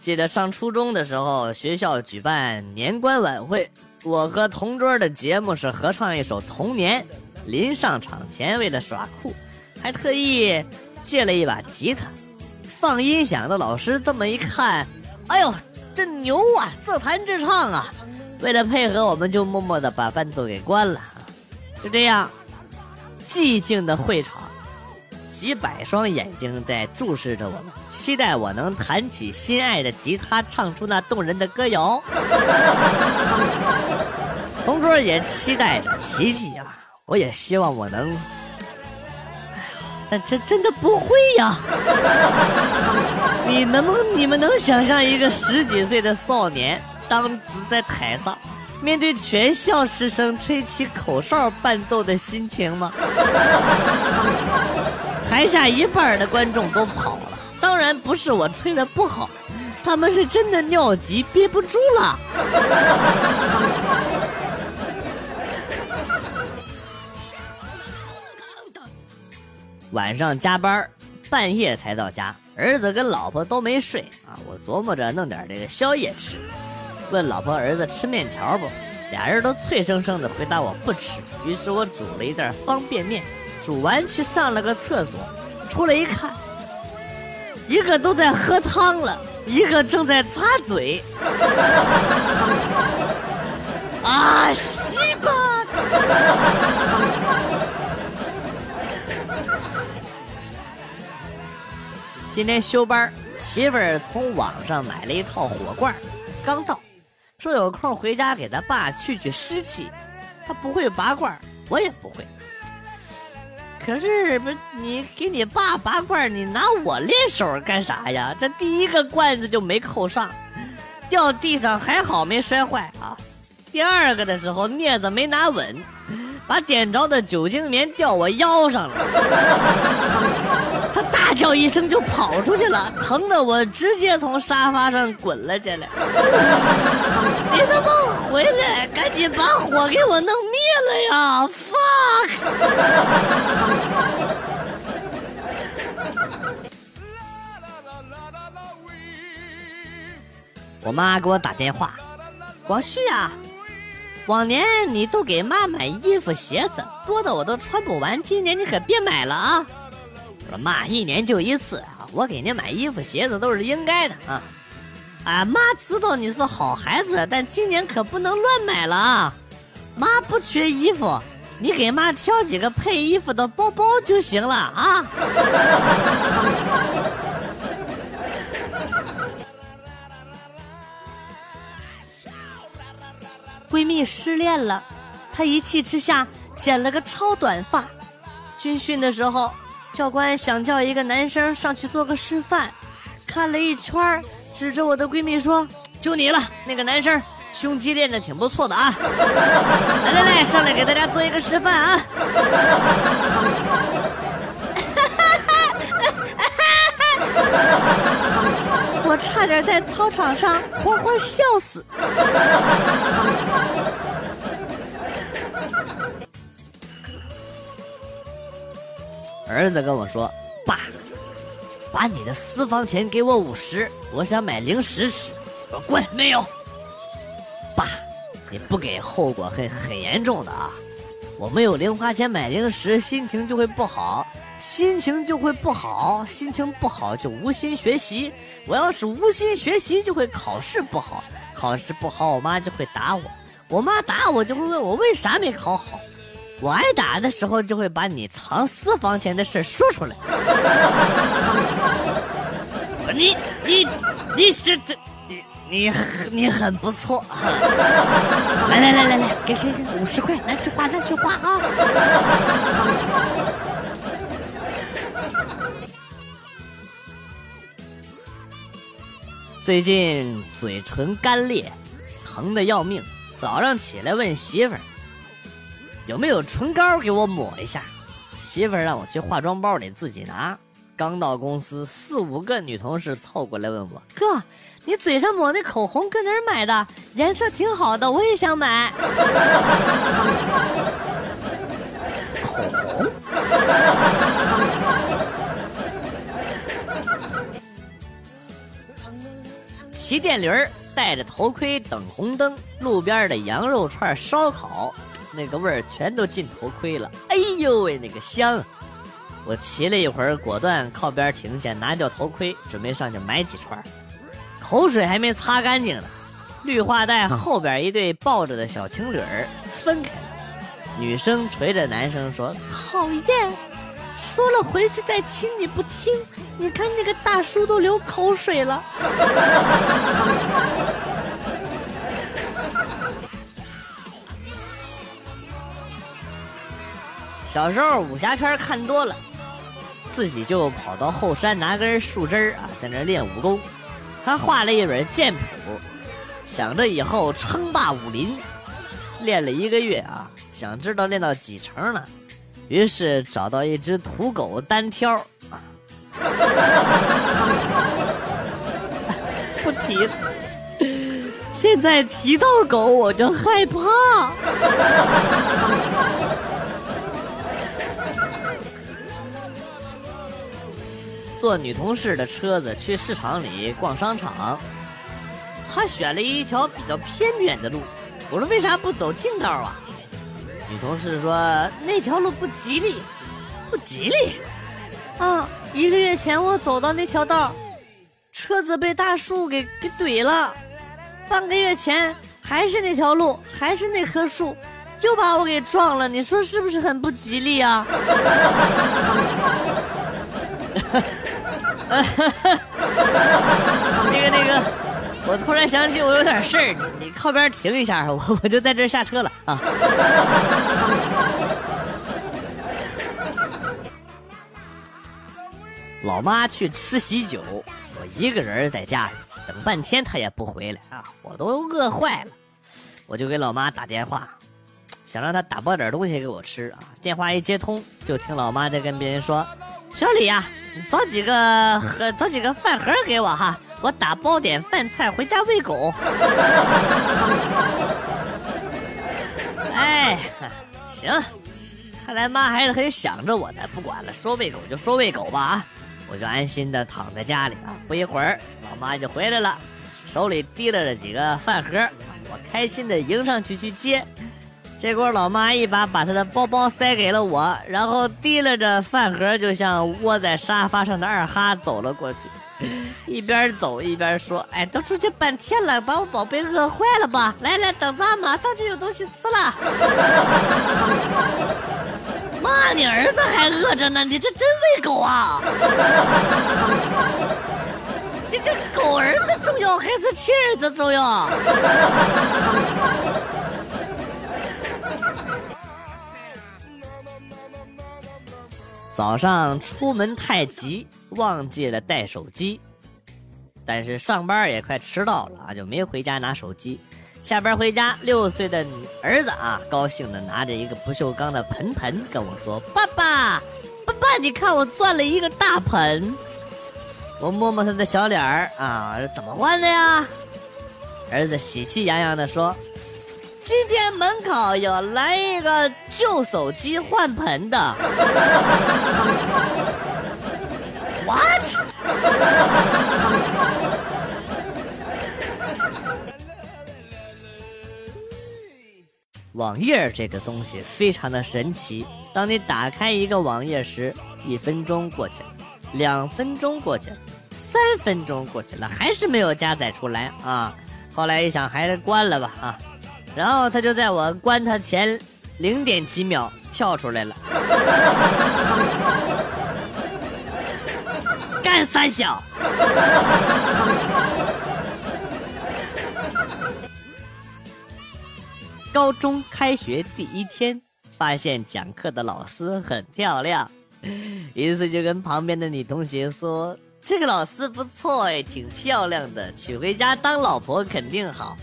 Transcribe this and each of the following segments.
记得上初中的时候，学校举办年关晚会，我和同桌的节目是合唱一首《童年》。临上场前，为了耍酷，还特意借了一把吉他。放音响的老师这么一看，哎呦，真牛啊，自弹自唱啊！为了配合，我们就默默的把伴奏给关了。就这样，寂静的会场，几百双眼睛在注视着我们，期待我能弹起心爱的吉他，唱出那动人的歌谣。同桌也期待着奇迹啊！我也希望我能，但真真的不会呀！你能不，你们能想象一个十几岁的少年，当时在台上，面对全校师生吹起口哨伴奏的心情吗？台下一半的观众都跑了，当然不是我吹的不好，他们是真的尿急憋不住了。晚上加班，半夜才到家，儿子跟老婆都没睡啊！我琢磨着弄点这个宵夜吃，问老婆儿子吃面条不？俩人都脆生生的回答我不吃。于是我煮了一袋方便面，煮完去上了个厕所，出来一看，一个都在喝汤了，一个正在擦嘴。啊，西瓜！今天休班，媳妇儿从网上买了一套火罐，刚到，说有空回家给他爸去去湿气。他不会拔罐，我也不会。可是不是你给你爸拔罐，你拿我练手干啥呀？这第一个罐子就没扣上，掉地上还好没摔坏啊。第二个的时候镊子没拿稳，把点着的酒精棉掉我腰上了。大叫一声就跑出去了，疼得我直接从沙发上滚了下来。你他妈回来，赶紧把火给我弄灭了呀！fuck！我妈给我打电话，广旭啊，往年你都给妈买衣服鞋子，多的我都穿不完，今年你可别买了啊！说妈，一年就一次啊，我给您买衣服鞋子都是应该的啊。啊，妈知道你是好孩子，但今年可不能乱买了啊。妈不缺衣服，你给妈挑几个配衣服的包包就行了啊。闺蜜失恋了，她一气之下剪了个超短发。军训的时候。教官想叫一个男生上去做个示范，看了一圈，指着我的闺蜜说：“就你了，那个男生胸肌练的挺不错的啊！来来来，上来给大家做一个示范啊！” 我差点在操场上活活笑死。儿子跟我说：“爸，把你的私房钱给我五十，我想买零食吃。”我滚，没有。爸，你不给后果很很严重的啊！我没有零花钱买零食，心情就会不好，心情就会不好，心情不好就无心学习。我要是无心学习，就会考试不好，考试不好，我妈就会打我。我妈打我，就会问我为啥没考好。我挨打的时候，就会把你藏私房钱的事说出来。你你你这这你你你很不错。来来来来来，给给给五十块，来去花，再去花啊！最近嘴唇干裂，疼的要命。早上起来问媳妇儿。有没有唇膏给我抹一下？媳妇儿让我去化妆包里自己拿。刚到公司，四五个女同事凑过来问我：“哥，你嘴上抹那口红搁哪儿买的？颜色挺好的，我也想买。”口红？骑电驴儿，戴着头盔等红灯，路边的羊肉串、烧烤，那个味儿全都进头盔了。哎呦喂，那个香！我骑了一会儿，果断靠边停下，拿掉头盔，准备上去买几串。口水还没擦干净呢，绿化带后边一对抱着的小情侣儿分开了，女生捶着男生说：“讨厌，说了回去再亲你不听，你看那个大叔都流口水了。”小时候武侠片看多了，自己就跑到后山拿根树枝啊，在那练武功。他画了一本剑谱，想着以后称霸武林。练了一个月啊，想知道练到几成了，于是找到一只土狗单挑啊。不提了，现在提到狗我就害怕。坐女同事的车子去市场里逛商场，他选了一条比较偏远的路。我说为啥不走近道啊？女同事说那条路不吉利，不吉利。啊，一个月前我走到那条道，车子被大树给给怼了。半个月前还是那条路，还是那棵树，又把我给撞了。你说是不是很不吉利啊？那个那个，我突然想起我有点事儿，你靠边停一下，我我就在这下车了啊。老妈去吃喜酒，我一个人在家里等半天，她也不回来啊，我都饿坏了，我就给老妈打电话，想让他打包点东西给我吃啊。电话一接通，就听老妈在跟别人说：“小李呀。”你找几个盒，找几个饭盒给我哈，我打包点饭菜回家喂狗。哎，行，看来妈还是很想着我的。不管了，说喂狗就说喂狗吧啊！我就安心的躺在家里啊。不一会儿，老妈就回来了，手里提了着几个饭盒，我开心的迎上去去接。结果老妈一把把她的包包塞给了我，然后提了着饭盒，就像窝在沙发上的二哈走了过去，一边走一边说：“哎，都出去半天了，把我宝贝饿坏了吧？来来，等咱马上就有东西吃了。妈，你儿子还饿着呢，你这真喂狗啊？这这狗儿子重要还是亲儿子重要？”早上出门太急，忘记了带手机，但是上班也快迟到了啊，就没回家拿手机。下班回家，六岁的儿子啊，高兴的拿着一个不锈钢的盆盆跟我说：“爸爸，爸爸，你看我钻了一个大盆。”我摸摸他的小脸儿啊，怎么换的呀？儿子喜气洋洋的说。今天门口有来一个旧手机换盆的。What？网页这个东西非常的神奇。当你打开一个网页时，一分钟过去了，两分钟过去了，三分钟过去了，还是没有加载出来啊！后来一想，还是关了吧啊！然后他就在我关他前零点几秒跳出来了，干三小。高中开学第一天，发现讲课的老师很漂亮，于是就跟旁边的女同学说：“这个老师不错哎，挺漂亮的，娶回家当老婆肯定好。”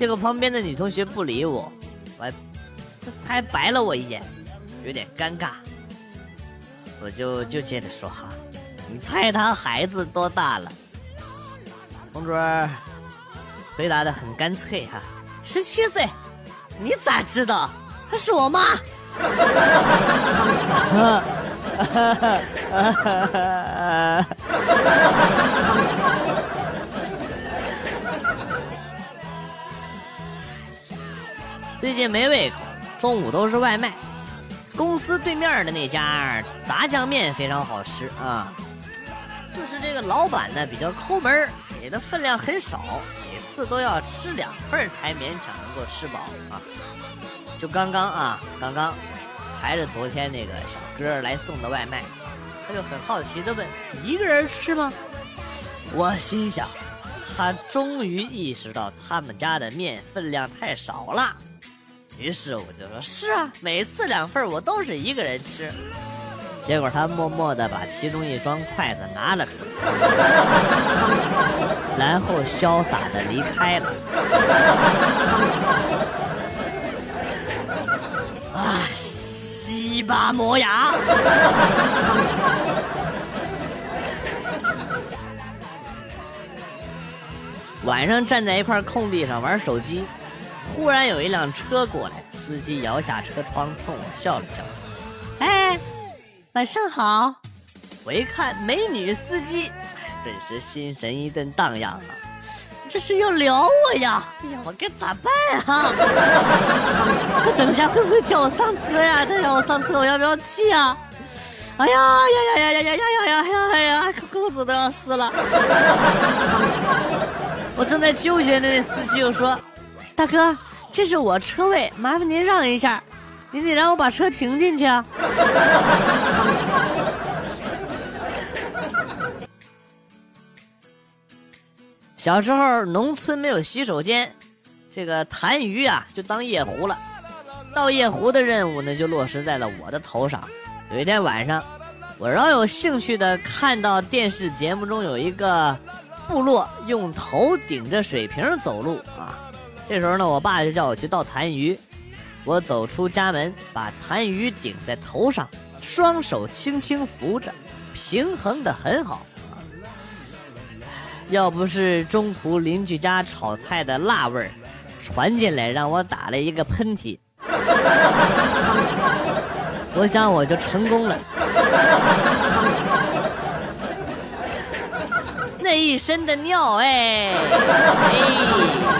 结果旁边的女同学不理我，我还，她还白了我一眼，有点尴尬。我就就接着说哈，你猜他孩子多大了？同桌回答的很干脆哈，十七岁。你咋知道？她是我妈。最近没胃口，中午都是外卖。公司对面的那家炸酱面非常好吃啊，就是这个老板呢比较抠门，给的分量很少，每次都要吃两份才勉强能够吃饱啊。就刚刚啊，刚刚还是昨天那个小哥来送的外卖，他就很好奇的问：“一个人吃吗？”我心想，他终于意识到他们家的面分量太少了。于是我就说：“是啊，每次两份我都是一个人吃。”结果他默默地把其中一双筷子拿了出来，然后潇洒地离开了。啊，西巴磨牙！晚上站在一块空地上玩手机。忽然有一辆车过来，司机摇下车窗冲我笑了笑：“哎，晚上好。”我一看美女司机，顿时心神一阵荡漾啊！这是要撩我呀？哎呀，我该咋办啊？他等一下会不会叫我上车呀？他要我上车，我要不要去啊？哎呀呀呀呀呀呀呀呀呀呀呀！裤子都要湿了。我正在纠结，那司机又说。大哥，这是我车位，麻烦您让一下，您得让我把车停进去啊。小时候农村没有洗手间，这个痰盂啊就当夜壶了，倒夜壶的任务呢就落实在了我的头上。有一天晚上，我饶有兴趣的看到电视节目中有一个部落用头顶着水瓶走路啊。这时候呢，我爸就叫我去倒痰盂。我走出家门，把痰盂顶在头上，双手轻轻扶着，平衡的很好。要不是中途邻居家炒菜的辣味儿传进来，让我打了一个喷嚏，我想我就成功了。那一身的尿，哎哎。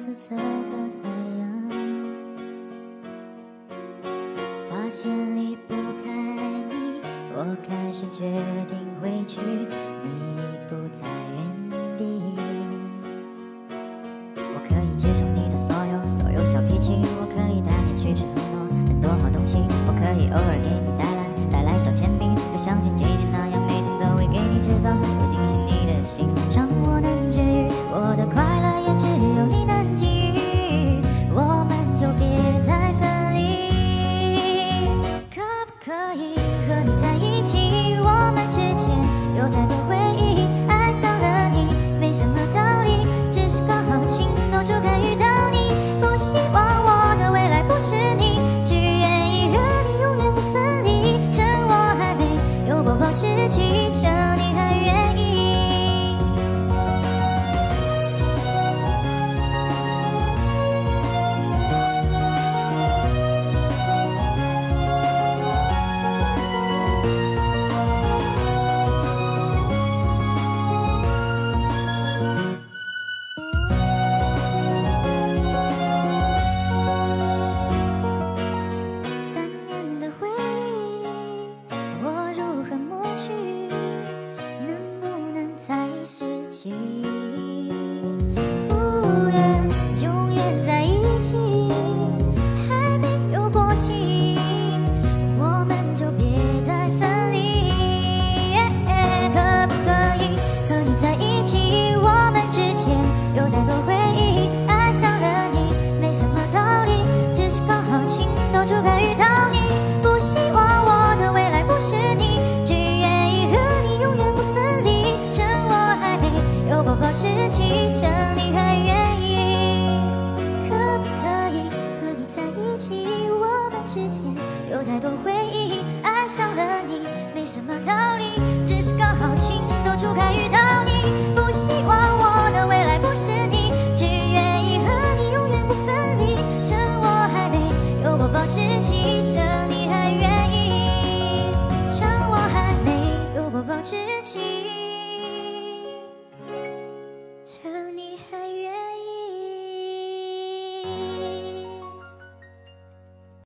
四色的海洋。发现离不开你，我开始决定回去。你。之间有太多回忆爱上了你没什么道理只是刚好情窦初开遇到你。